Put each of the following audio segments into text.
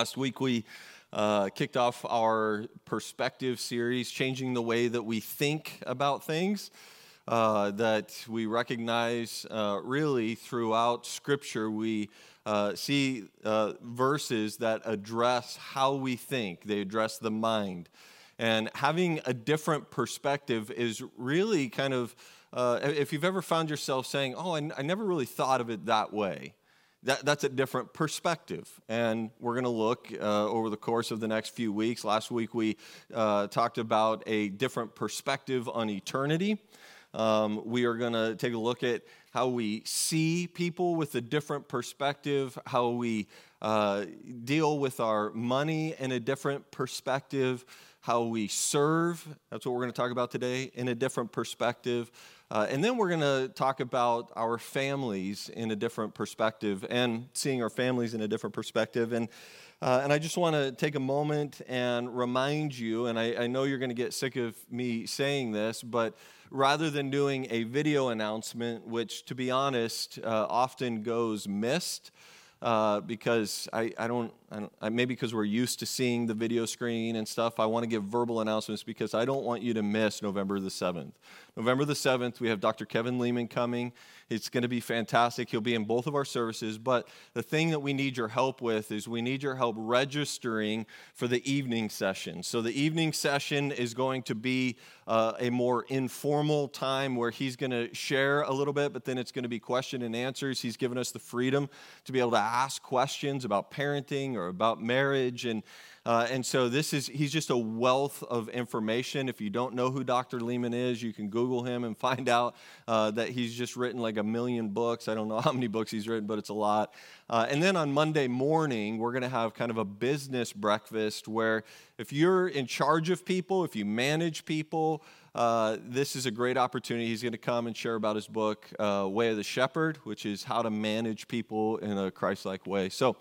Last week we uh, kicked off our perspective series, changing the way that we think about things. Uh, that we recognize uh, really throughout Scripture, we uh, see uh, verses that address how we think, they address the mind. And having a different perspective is really kind of, uh, if you've ever found yourself saying, Oh, I, I never really thought of it that way that, that's a different perspective. And we're going to look uh, over the course of the next few weeks. Last week we uh, talked about a different perspective on eternity. Um, we are going to take a look at how we see people with a different perspective, how we uh, deal with our money in a different perspective, how we serve. That's what we're going to talk about today in a different perspective. Uh, and then we're going to talk about our families in a different perspective and seeing our families in a different perspective. And, uh, and I just want to take a moment and remind you, and I, I know you're going to get sick of me saying this, but rather than doing a video announcement, which to be honest uh, often goes missed, uh, because I, I don't, I don't maybe because we're used to seeing the video screen and stuff, I want to give verbal announcements because I don't want you to miss November the 7th. November the 7th, we have Dr. Kevin Leman coming. It's going to be fantastic. He'll be in both of our services. But the thing that we need your help with is we need your help registering for the evening session. So the evening session is going to be uh, a more informal time where he's going to share a little bit, but then it's going to be question and answers. He's given us the freedom to be able to ask questions about parenting or about marriage and uh, and so this is, he's just a wealth of information. If you don't know who Dr. Leman is, you can Google him and find out uh, that he's just written like a million books. I don't know how many books he's written, but it's a lot. Uh, and then on Monday morning, we're going to have kind of a business breakfast where if you're in charge of people, if you manage people, uh, this is a great opportunity. He's going to come and share about his book, uh, Way of the Shepherd, which is how to manage people in a Christ like way. So,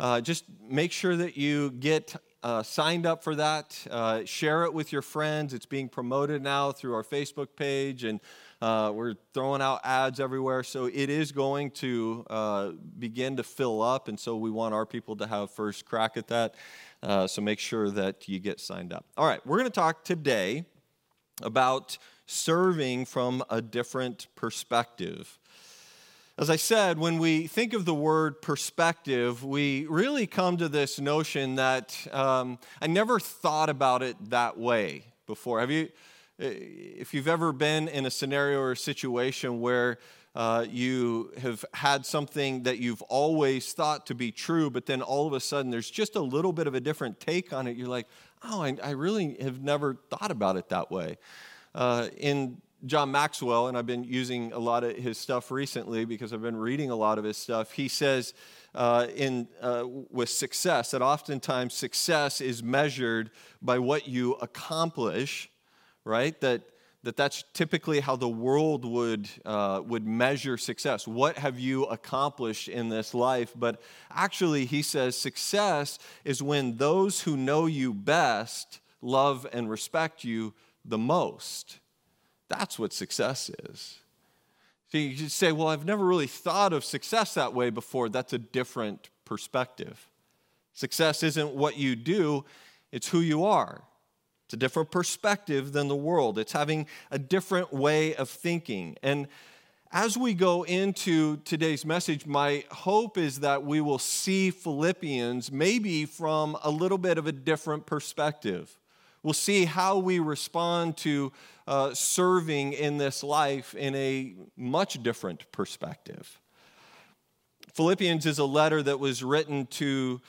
uh, just make sure that you get uh, signed up for that. Uh, share it with your friends. It's being promoted now through our Facebook page, and uh, we're throwing out ads everywhere. So it is going to uh, begin to fill up, and so we want our people to have first crack at that. Uh, so make sure that you get signed up. All right, we're going to talk today about serving from a different perspective. As I said, when we think of the word perspective, we really come to this notion that um, I never thought about it that way before. Have you, eh, if you've ever been in a scenario or a situation where uh, you have had something that you've always thought to be true, but then all of a sudden there's just a little bit of a different take on it, you're like, oh, I, I really have never thought about it that way. Uh, in John Maxwell, and I've been using a lot of his stuff recently because I've been reading a lot of his stuff. He says uh, in, uh, with success that oftentimes success is measured by what you accomplish, right? That, that that's typically how the world would, uh, would measure success. What have you accomplished in this life? But actually, he says success is when those who know you best love and respect you the most. That's what success is. So you say, well, I've never really thought of success that way before. That's a different perspective. Success isn't what you do, it's who you are. It's a different perspective than the world. It's having a different way of thinking. And as we go into today's message, my hope is that we will see Philippians maybe from a little bit of a different perspective. We'll see how we respond to uh, serving in this life in a much different perspective. Philippians is a letter that was written to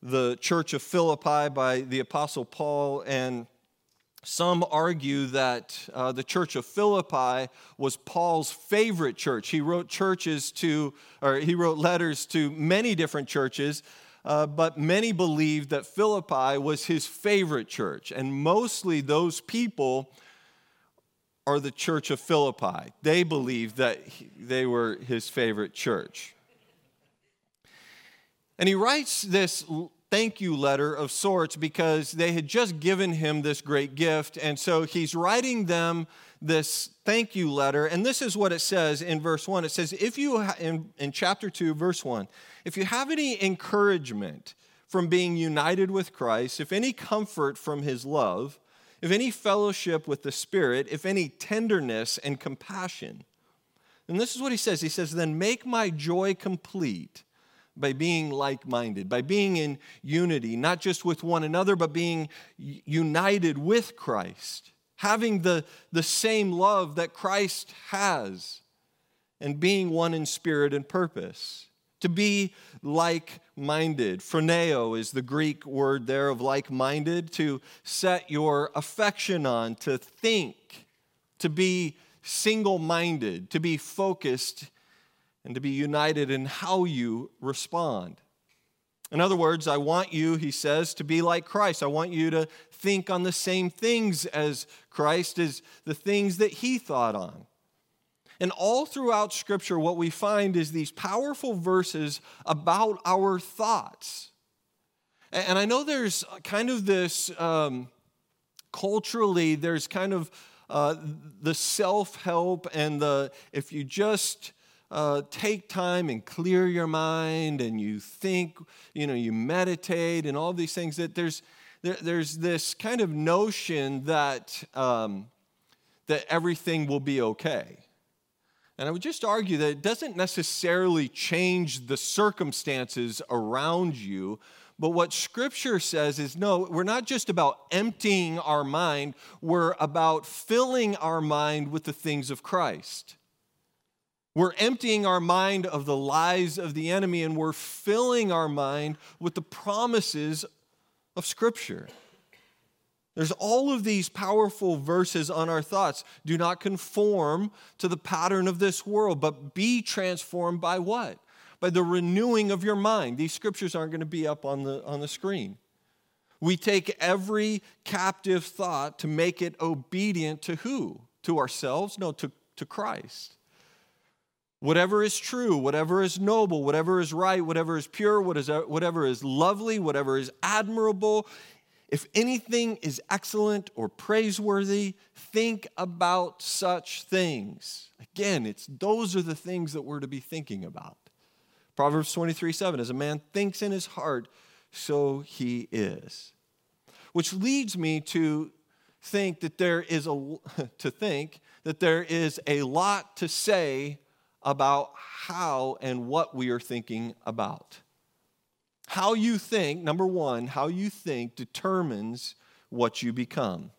the church of Philippi by the Apostle Paul, and some argue that uh, the church of Philippi was Paul's favorite church. He wrote churches to, or he wrote letters to many different churches, uh, but many believed that Philippi was his favorite church, and mostly those people are the church of Philippi. They believed that he, they were his favorite church. And he writes this thank you letter of sorts because they had just given him this great gift. And so he's writing them this thank you letter. And this is what it says in verse 1. It says, if you, in, in chapter 2, verse 1, if you have any encouragement from being united with Christ, if any comfort from his love, if any fellowship with the Spirit, if any tenderness and compassion. And this is what he says He says, Then make my joy complete by being like minded, by being in unity, not just with one another, but being united with Christ, having the, the same love that Christ has, and being one in spirit and purpose to be like minded. Phroneo is the Greek word there of like minded, to set your affection on, to think, to be single minded, to be focused, and to be united in how you respond. In other words, I want you, he says, to be like Christ. I want you to think on the same things as Christ, as the things that he thought on. And all throughout Scripture, what we find is these powerful verses about our thoughts. And I know there's kind of this, um, culturally, there's kind of uh, the self help and the, if you just uh, take time and clear your mind and you think, you know, you meditate and all these things, that there's, there, there's this kind of notion that, um, that everything will be okay. And I would just argue that it doesn't necessarily change the circumstances around you, but what Scripture says is no, we're not just about emptying our mind, we're about filling our mind with the things of Christ. We're emptying our mind of the lies of the enemy and we're filling our mind with the promises of Scripture. There's all of these powerful verses on our thoughts. Do not conform to the pattern of this world, but be transformed by what? By the renewing of your mind. These scriptures aren't going to be up on the, on the screen. We take every captive thought to make it obedient to who? To ourselves? No, to, to Christ. Whatever is true, whatever is noble, whatever is right, whatever is pure, whatever is lovely, whatever is admirable, if anything is excellent or praiseworthy, think about such things. Again, it's those are the things that we're to be thinking about. Proverbs 23 7 As a man thinks in his heart, so he is. Which leads me to think that there is a to think that there is a lot to say about how and what we are thinking about. How you think, number one, how you think determines what you become.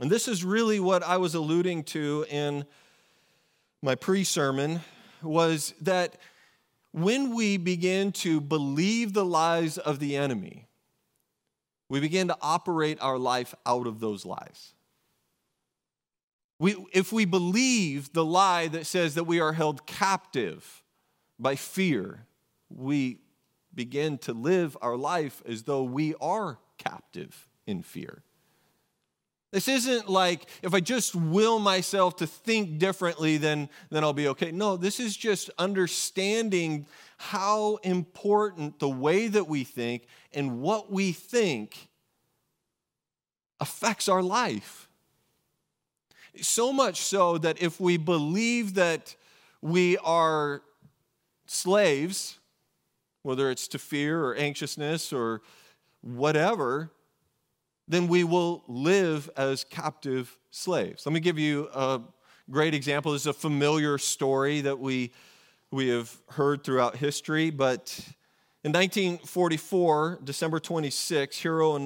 And this is really what I was alluding to in my pre sermon was that when we begin to believe the lies of the enemy, we begin to operate our life out of those lies. We, if we believe the lie that says that we are held captive by fear, we begin to live our life as though we are captive in fear. This isn't like if I just will myself to think differently, then, then I'll be okay. No, this is just understanding how important the way that we think and what we think affects our life. So much so that if we believe that we are slaves, whether it's to fear or anxiousness or whatever, then we will live as captive slaves. Let me give you a great example. This is a familiar story that we, we have heard throughout history, but in 1944, December 26, Hiro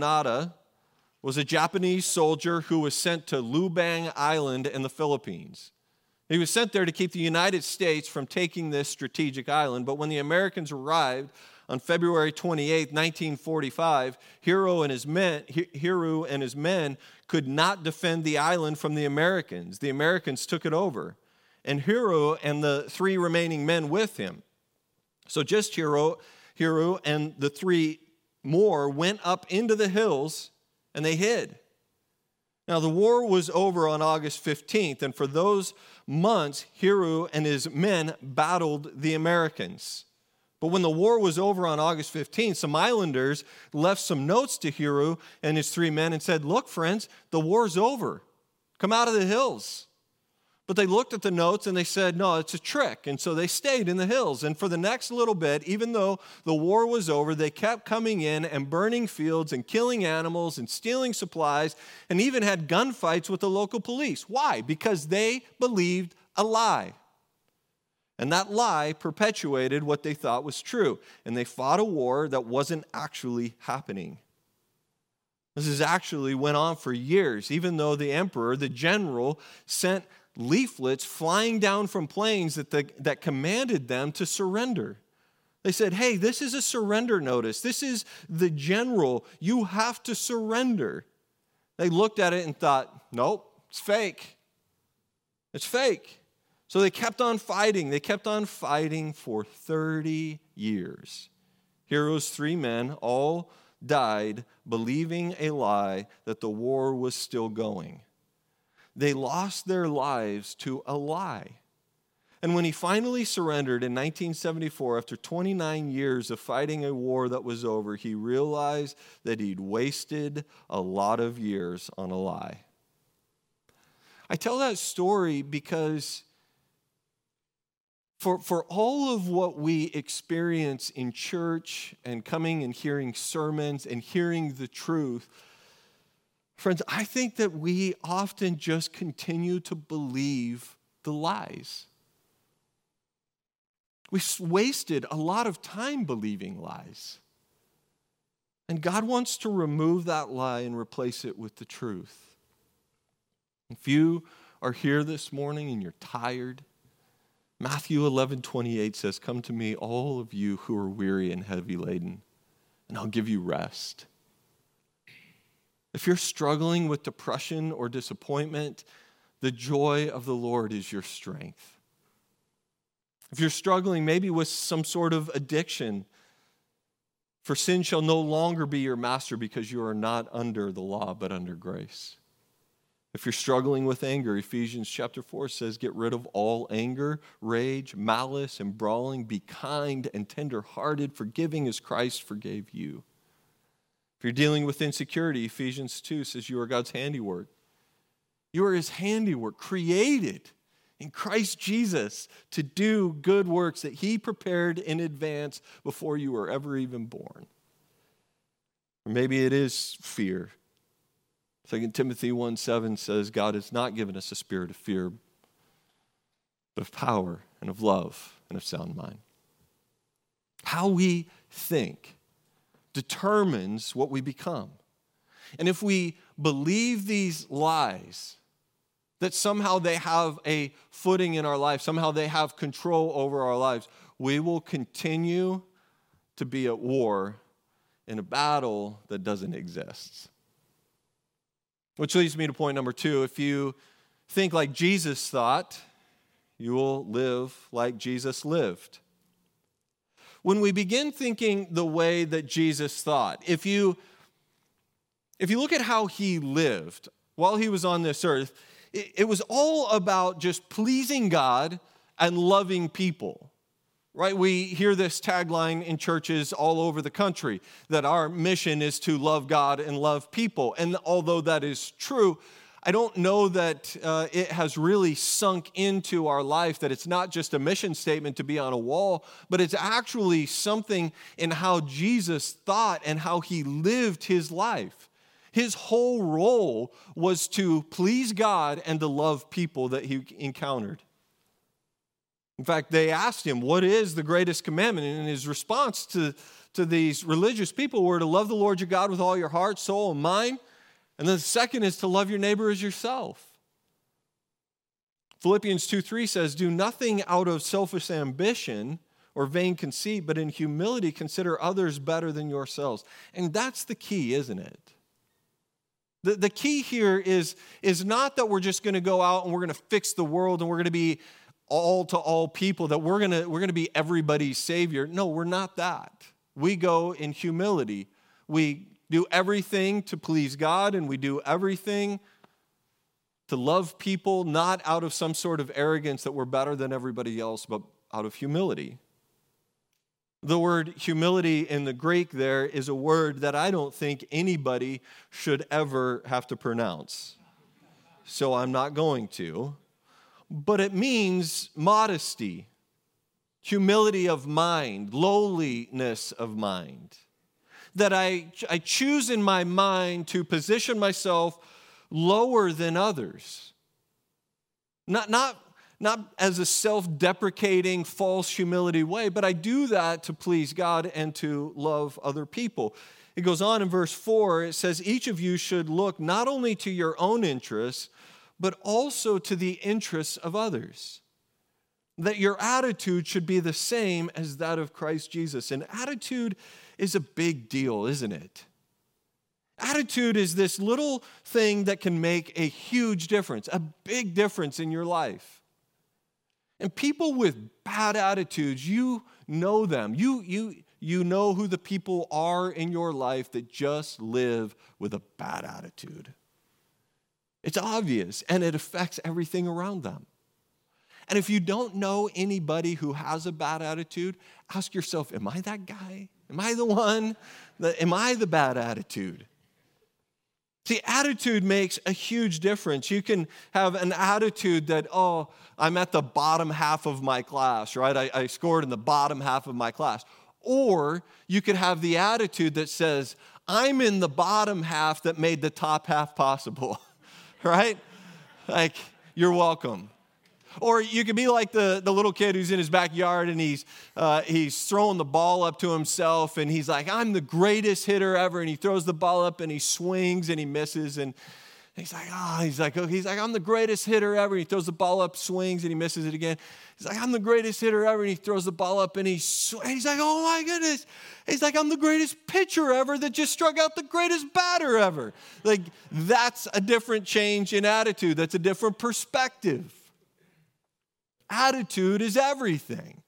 was a Japanese soldier who was sent to Lubang Island in the Philippines. He was sent there to keep the United States from taking this strategic island, but when the Americans arrived on February 28, 1945, Hiro and his men, Hiro and his men could not defend the island from the Americans. The Americans took it over, and Hiro and the three remaining men with him. So just Hiro, Hiro and the three more went up into the hills and they hid. Now, the war was over on August 15th, and for those months, Hiro and his men battled the Americans. But when the war was over on August 15th, some islanders left some notes to Hiro and his three men and said, Look, friends, the war's over. Come out of the hills. But they looked at the notes and they said, no, it's a trick. And so they stayed in the hills. And for the next little bit, even though the war was over, they kept coming in and burning fields and killing animals and stealing supplies and even had gunfights with the local police. Why? Because they believed a lie. And that lie perpetuated what they thought was true. And they fought a war that wasn't actually happening. This is actually went on for years, even though the emperor, the general, sent leaflets flying down from planes that, the, that commanded them to surrender. They said, Hey, this is a surrender notice. This is the general. You have to surrender. They looked at it and thought, Nope, it's fake. It's fake. So they kept on fighting. They kept on fighting for 30 years. Hiro's, three men, all died believing a lie that the war was still going. They lost their lives to a lie. And when he finally surrendered in 1974, after 29 years of fighting a war that was over, he realized that he'd wasted a lot of years on a lie. I tell that story because for, for all of what we experience in church and coming and hearing sermons and hearing the truth, Friends, I think that we often just continue to believe the lies. We wasted a lot of time believing lies. And God wants to remove that lie and replace it with the truth. If you are here this morning and you're tired, Matthew 11 28 says, Come to me, all of you who are weary and heavy laden, and I'll give you rest. If you're struggling with depression or disappointment, the joy of the Lord is your strength. If you're struggling maybe with some sort of addiction, for sin shall no longer be your master because you are not under the law but under grace. If you're struggling with anger, Ephesians chapter 4 says, Get rid of all anger, rage, malice, and brawling. Be kind and tenderhearted, forgiving as Christ forgave you. You're dealing with insecurity, Ephesians 2 says you are God's handiwork. You are his handiwork, created in Christ Jesus to do good works that he prepared in advance before you were ever even born. Or maybe it is fear. 2 Timothy 1 7 says, God has not given us a spirit of fear, but of power and of love and of sound mind. How we think determines what we become. And if we believe these lies, that somehow they have a footing in our life, somehow they have control over our lives, we will continue to be at war in a battle that doesn't exist. Which leads me to point number two. If you think like Jesus thought, you will live like Jesus lived when we begin thinking the way that Jesus thought, if you if you look at how he lived while he was on this earth, it, it was all about just pleasing God and loving people. Right? We hear this tagline in churches all over the country that our mission is to love God and love people. And although that is true, I don't know that uh, it has really sunk into our life that it's not just a mission statement to be on a wall, but it's actually something in how Jesus thought and how he lived his life. His whole role was to please God and to love people that he encountered. In fact, they asked him, What is the greatest commandment? And his response to, to these religious people were to love the Lord your God with all your heart, soul, and mind and the second is to love your neighbor as yourself. Philippians 2 3 says, Do nothing out of selfish ambition or vain conceit, but in humility consider others better than yourselves. And that's the key, isn't it? The, the key here is, is not that we're just going to go out and we're going to fix the world and we're going to be all to all people, that we're going to, we're going to be everybody's savior. No, we're not that. We go in humility. We do everything to please God and we do everything to love people, not out of some sort of arrogance that we're better than everybody else, but out of humility. The word humility in the Greek there is a word that I don't think anybody should ever have to pronounce. So I'm not going to. but it means modesty, humility of mind, lowliness of mind. That I, I choose in my mind to position myself lower than others. Not, not, not as a self deprecating, false humility way, but I do that to please God and to love other people. It goes on in verse 4, it says, Each of you should look not only to your own interests, but also to the interests of others. That your attitude should be the same as that of Christ Jesus. And attitude is a big deal, isn't it? Attitude is this little thing that can make a huge difference, a big difference in your life. And people with bad attitudes, you know them. You, you, you know who the people are in your life that just live with a bad attitude. It's obvious and it affects everything around them. And if you don't know anybody who has a bad attitude, ask yourself Am I that guy? Am I the one? Am I the bad attitude? See, attitude makes a huge difference. You can have an attitude that, oh, I'm at the bottom half of my class, right? I, I scored in the bottom half of my class. Or you could have the attitude that says, I'm in the bottom half that made the top half possible, right? Like, you're welcome. Or you could be like the, the little kid who's in his backyard and he's, uh, he's throwing the ball up to himself and he's like, I'm the greatest hitter ever. And he throws the ball up and he swings and he misses. And he's like, oh, he's like, oh, he's like, I'm the greatest hitter ever. And he throws the ball up, swings, and he misses it again. He's like, I'm the greatest hitter ever. And he throws the ball up and he sw- and he's like, oh my goodness. He's like, I'm the greatest pitcher ever that just struck out the greatest batter ever. Like, that's a different change in attitude. That's a different perspective. Attitude is everything.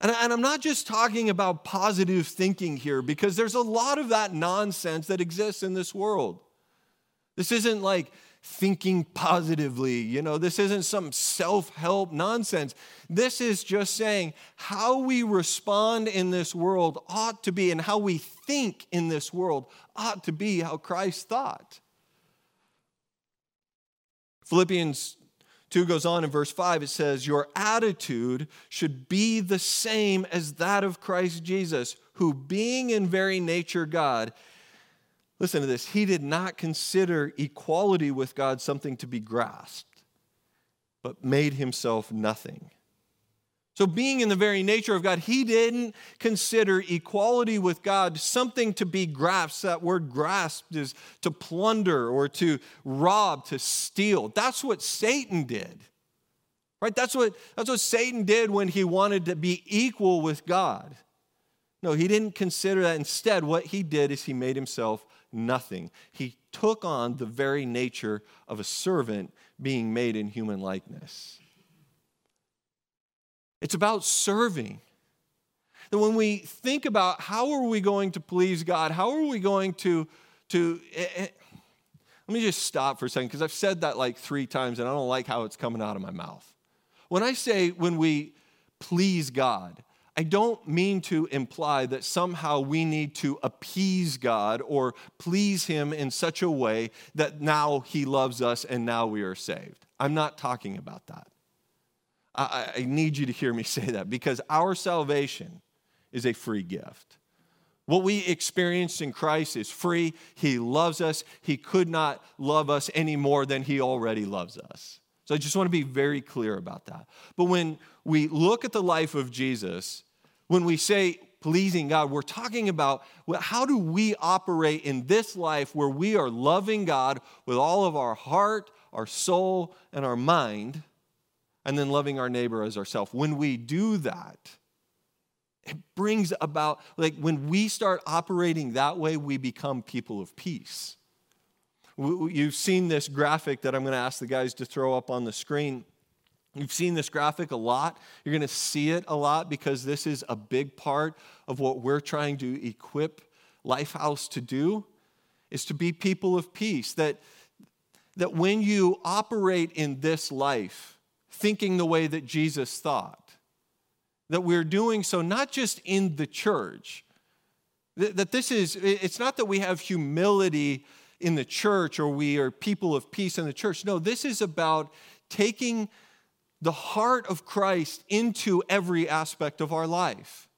And, I'm not just talking about positive thinking here because there's a lot of that nonsense that exists in this world. This isn't like thinking positively, you know, this isn't some self help nonsense. This is just saying how we respond in this world ought to be, and how we think in this world ought to be how Christ thought. Philippians 2 goes on in verse 5, it says, Your attitude should be the same as that of Christ Jesus, who, being in very nature God, listen to this, he did not consider equality with God something to be grasped, but made himself nothing so, being in the very nature of God, he didn't consider equality with God something to be grasped. That word grasped is to plunder or to rob, to steal. That's what Satan did. Right? That's what, that's what Satan did when he wanted to be equal with God. No, he didn't consider that. Instead, what he did is he made himself nothing. He took on the very nature of a servant being made in human likeness. It's about serving. That when we think about how are we going to please God, how are we going to, to eh, eh, let me just stop for a second because I've said that like three times and I don't like how it's coming out of my mouth. When I say when we please God, I don't mean to imply that somehow we need to appease God or please Him in such a way that now He loves us and now we are saved. I'm not talking about that. I, I need you to hear me say that because our salvation is a free gift. What we experienced in Christ is free. He loves us. He could not love us any more than He already loves us. So I just want to be very clear about that. But when we look at the life of Jesus, when we say pleasing God, we're talking about how do we operate in this life where we are loving God with all of our heart, our soul, and our mind and then loving our neighbor as ourselves. When we do that, it brings about, like, when we start operating that way, we become people of peace. You've seen this graphic that I'm going to ask the guys to throw up on the screen. You've seen this graphic a lot. You're going to see it a lot because this is a big part of what we're trying to equip Lifehouse to do is to be people of peace that that when you operate in this life thinking the way that Jesus thought. That we're doing so not just in the church, that this is, it's not that we have humility in the church or we are people of peace in the church. No, this is about taking the heart of Christ into every aspect of our life.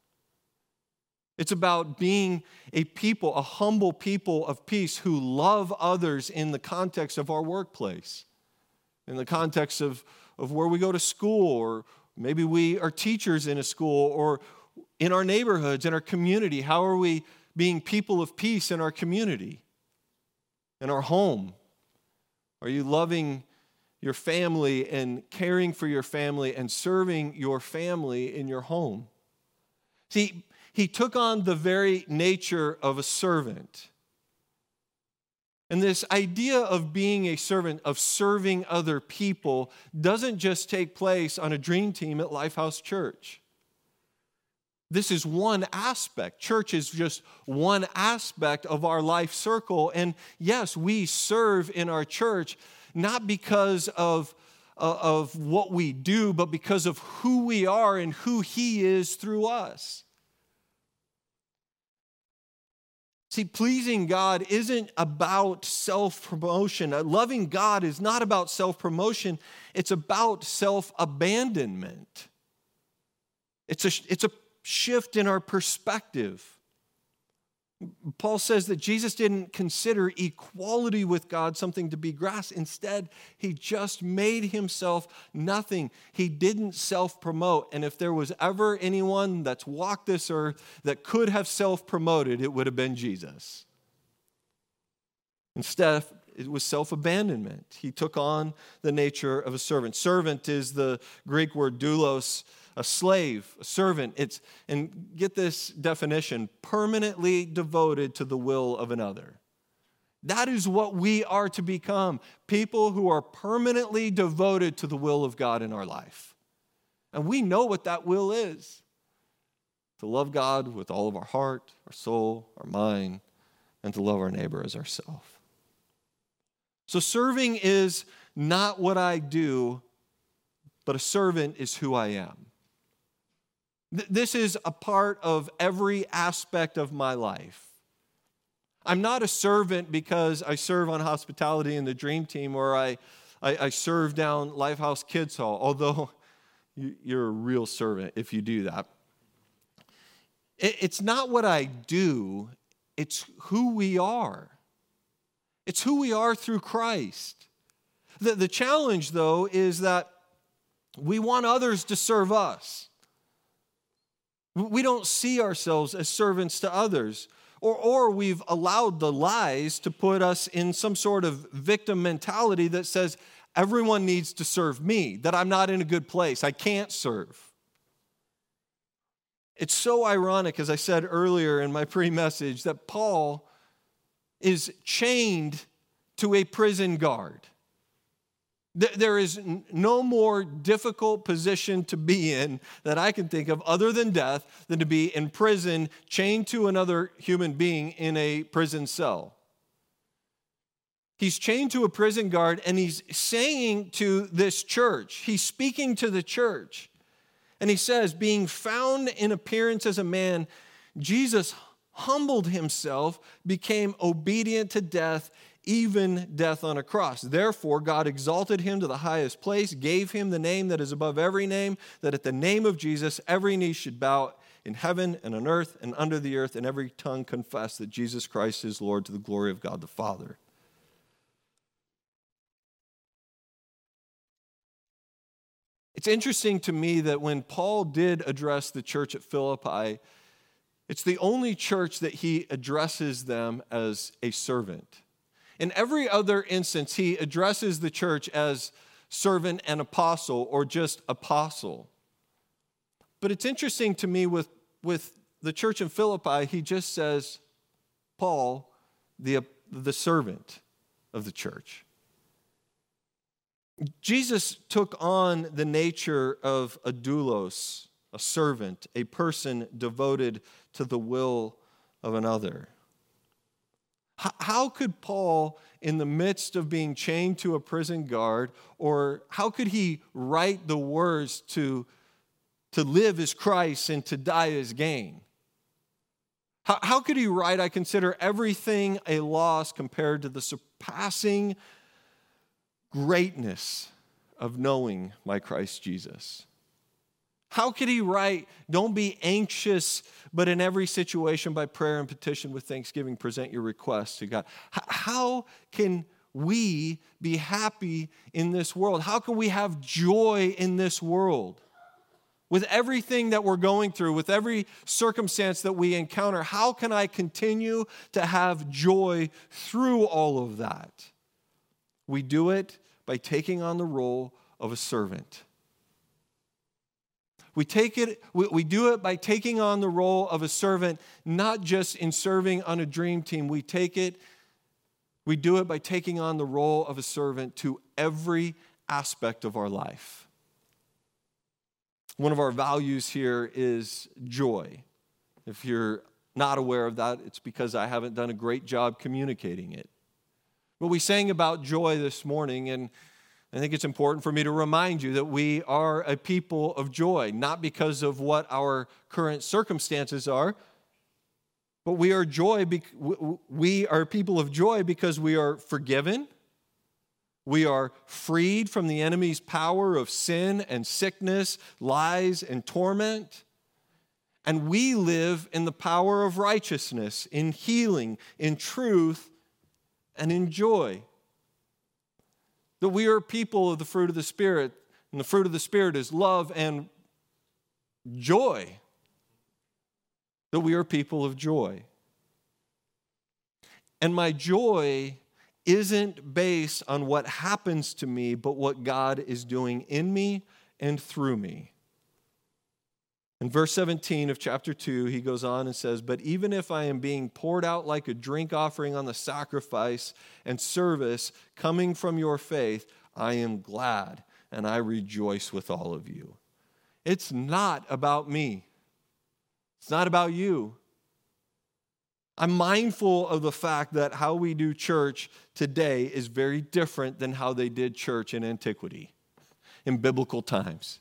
It's about being a people, a humble people of peace who love others in the context of our workplace, in the context of, of where we go to school, or maybe we are teachers in a school, or in our neighborhoods, in our community. How are we being people of peace in our community, in our home? Are you loving your family and caring for your family and serving your family in your home? See, he took on the very nature of a servant. And this idea of being a servant, of serving other people, doesn't just take place on a dream team at Lifehouse Church. This is one aspect. Church is just one aspect of our life circle. And yes, we serve in our church not because of, uh, of what we do, but because of who we are and who He is through us. See, pleasing God isn't about self promotion. Uh, loving God is not about self promotion, it's about self abandonment. It's a, it's a shift in our perspective. Paul says that Jesus didn't consider equality with God something to be grasped. Instead, he just made himself nothing. He didn't self promote. And if there was ever anyone that's walked this earth that could have self promoted, it would have been Jesus. Instead, it was self abandonment. He took on the nature of a servant. Servant is the Greek word doulos a slave, a servant. It's, and get this definition permanently devoted to the will of another. That is what we are to become people who are permanently devoted to the will of God in our life. And we know what that will is to love God with all of our heart, our soul, our mind, and to love our neighbor as ourselves. So, serving is not what I do, but a servant is who I am. This is a part of every aspect of my life. I'm not a servant because I serve on hospitality in the dream team or I, I, I serve down Lifehouse Kids Hall, although you're a real servant if you do that. It's not what I do, it's who we are. It's who we are through Christ. The, the challenge, though, is that we want others to serve us. We don't see ourselves as servants to others. Or, or we've allowed the lies to put us in some sort of victim mentality that says, everyone needs to serve me, that I'm not in a good place, I can't serve. It's so ironic, as I said earlier in my pre message, that Paul is chained to a prison guard. There is no more difficult position to be in that I can think of other than death than to be in prison, chained to another human being in a prison cell. He's chained to a prison guard and he's saying to this church, he's speaking to the church, and he says, being found in appearance as a man, Jesus humbled himself, became obedient to death, even death on a cross. Therefore, God exalted him to the highest place, gave him the name that is above every name, that at the name of Jesus every knee should bow in heaven and on earth and under the earth, and every tongue confess that Jesus Christ is Lord to the glory of God the Father. It's interesting to me that when Paul did address the church at Philippi, it's the only church that he addresses them as a servant. In every other instance, he addresses the church as servant and apostle or just apostle. But it's interesting to me with, with the church in Philippi, he just says, Paul, the, the servant of the church. Jesus took on the nature of a doulos, a servant, a person devoted to the will of another. How could Paul, in the midst of being chained to a prison guard, or how could he write the words to, to live as Christ and to die as gain? How, how could he write, I consider everything a loss compared to the surpassing greatness of knowing my Christ Jesus? How could he write, Don't be anxious, but in every situation by prayer and petition with thanksgiving, present your requests to God? How can we be happy in this world? How can we have joy in this world? With everything that we're going through, with every circumstance that we encounter, how can I continue to have joy through all of that? We do it by taking on the role of a servant. We take it, we, we do it by taking on the role of a servant, not just in serving on a dream team. We take it, we do it by taking on the role of a servant to every aspect of our life. One of our values here is joy. If you're not aware of that, it's because I haven't done a great job communicating it. But we sang about joy this morning, and I think it's important for me to remind you that we are a people of joy, not because of what our current circumstances are, but we are joy we are people of joy because we are forgiven. We are freed from the enemy's power of sin and sickness, lies and torment. And we live in the power of righteousness, in healing, in truth, and in joy. That we are people of the fruit of the Spirit, and the fruit of the Spirit is love and joy. That we are people of joy. And my joy isn't based on what happens to me, but what God is doing in me and through me. In verse 17 of chapter 2, he goes on and says, But even if I am being poured out like a drink offering on the sacrifice and service coming from your faith, I am glad and I rejoice with all of you. It's not about me, it's not about you. I'm mindful of the fact that how we do church today is very different than how they did church in antiquity, in biblical times.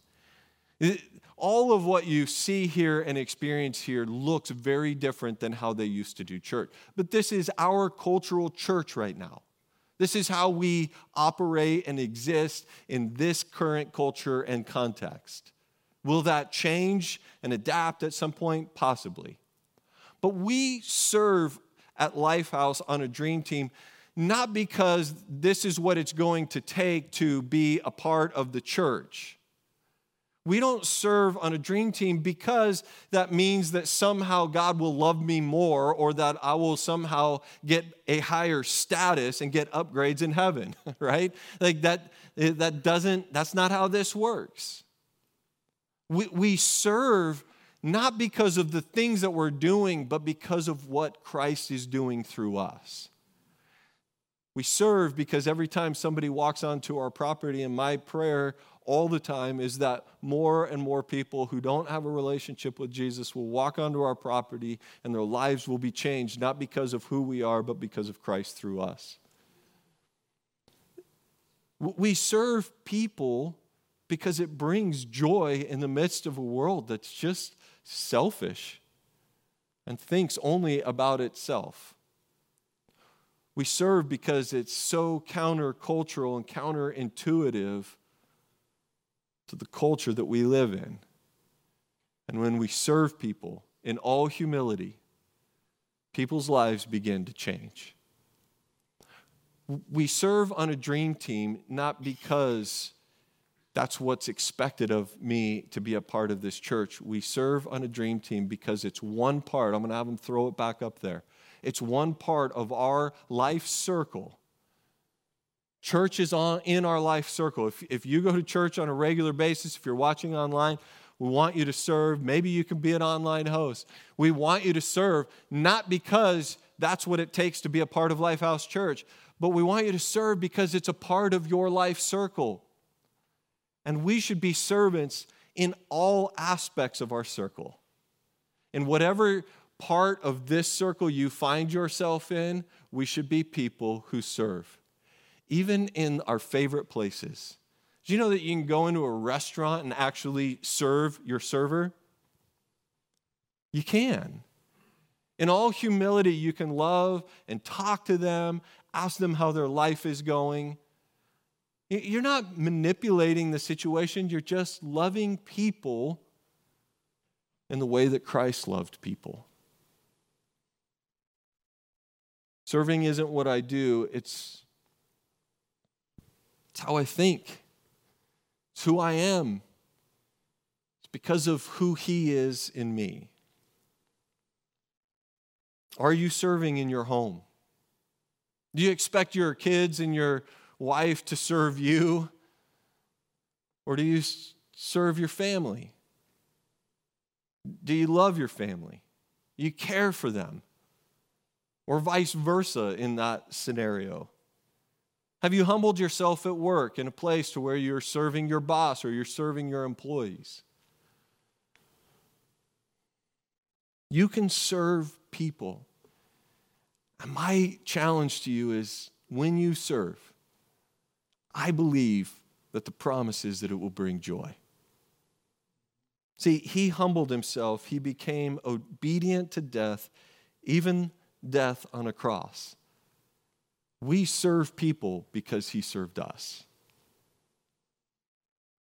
All of what you see here and experience here looks very different than how they used to do church. But this is our cultural church right now. This is how we operate and exist in this current culture and context. Will that change and adapt at some point? Possibly. But we serve at Lifehouse on a dream team not because this is what it's going to take to be a part of the church. We don't serve on a dream team because that means that somehow God will love me more or that I will somehow get a higher status and get upgrades in heaven, right? Like that, that doesn't, that's not how this works. We, we serve not because of the things that we're doing, but because of what Christ is doing through us. We serve because every time somebody walks onto our property, and my prayer all the time is that more and more people who don't have a relationship with Jesus will walk onto our property and their lives will be changed, not because of who we are, but because of Christ through us. We serve people because it brings joy in the midst of a world that's just selfish and thinks only about itself. We serve because it's so countercultural and counterintuitive to the culture that we live in. And when we serve people in all humility, people's lives begin to change. We serve on a dream team not because that's what's expected of me to be a part of this church. We serve on a dream team because it's one part. I'm going to have them throw it back up there. It's one part of our life circle. Church is on, in our life circle. If, if you go to church on a regular basis, if you're watching online, we want you to serve. Maybe you can be an online host. We want you to serve not because that's what it takes to be a part of Lifehouse Church, but we want you to serve because it's a part of your life circle. And we should be servants in all aspects of our circle. In whatever part of this circle you find yourself in, we should be people who serve, even in our favorite places. Do you know that you can go into a restaurant and actually serve your server? You can. In all humility, you can love and talk to them, ask them how their life is going. You're not manipulating the situation, you're just loving people in the way that Christ loved people. Serving isn't what I do, it's, it's how I think, it's who I am. It's because of who He is in me. Are you serving in your home? Do you expect your kids and your wife to serve you? Or do you serve your family? Do you love your family? You care for them? Or vice versa in that scenario? Have you humbled yourself at work in a place to where you're serving your boss or you're serving your employees? You can serve people. And my challenge to you is when you serve, I believe that the promise is that it will bring joy. See, he humbled himself, he became obedient to death, even death on a cross. We serve people because he served us.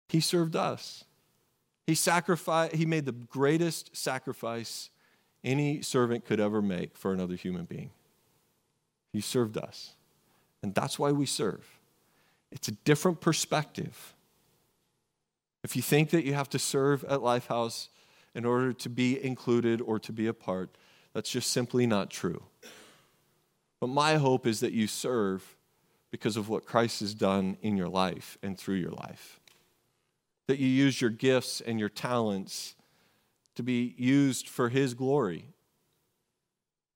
He served us. He sacrificed, he made the greatest sacrifice any servant could ever make for another human being. He served us. And that's why we serve. It's a different perspective. If you think that you have to serve at Lifehouse in order to be included or to be a part, that's just simply not true. But my hope is that you serve because of what Christ has done in your life and through your life. That you use your gifts and your talents to be used for His glory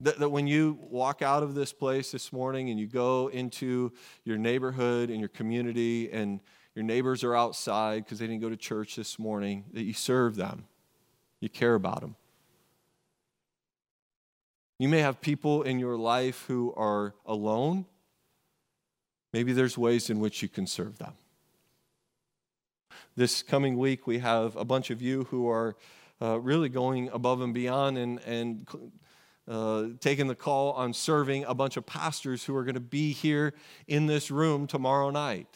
that, that when you walk out of this place this morning and you go into your neighborhood and your community and your neighbors are outside because they didn't go to church this morning, that you serve them, you care about them. You may have people in your life who are alone. Maybe there's ways in which you can serve them. This coming week, we have a bunch of you who are uh, really going above and beyond and, and uh, taking the call on serving a bunch of pastors who are going to be here in this room tomorrow night.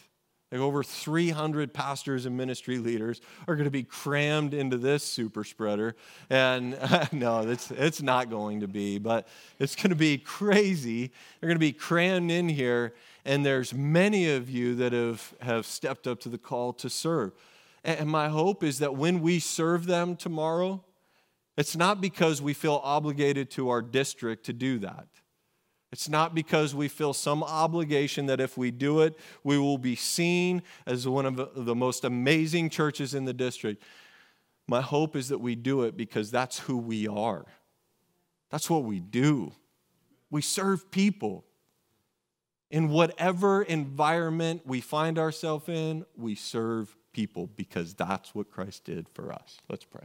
Like over 300 pastors and ministry leaders are going to be crammed into this super spreader. And no, it's, it's not going to be, but it's going to be crazy. They're going to be crammed in here. And there's many of you that have, have stepped up to the call to serve. And my hope is that when we serve them tomorrow, it's not because we feel obligated to our district to do that. It's not because we feel some obligation that if we do it, we will be seen as one of the most amazing churches in the district. My hope is that we do it because that's who we are. That's what we do. We serve people. In whatever environment we find ourselves in, we serve people because that's what Christ did for us. Let's pray.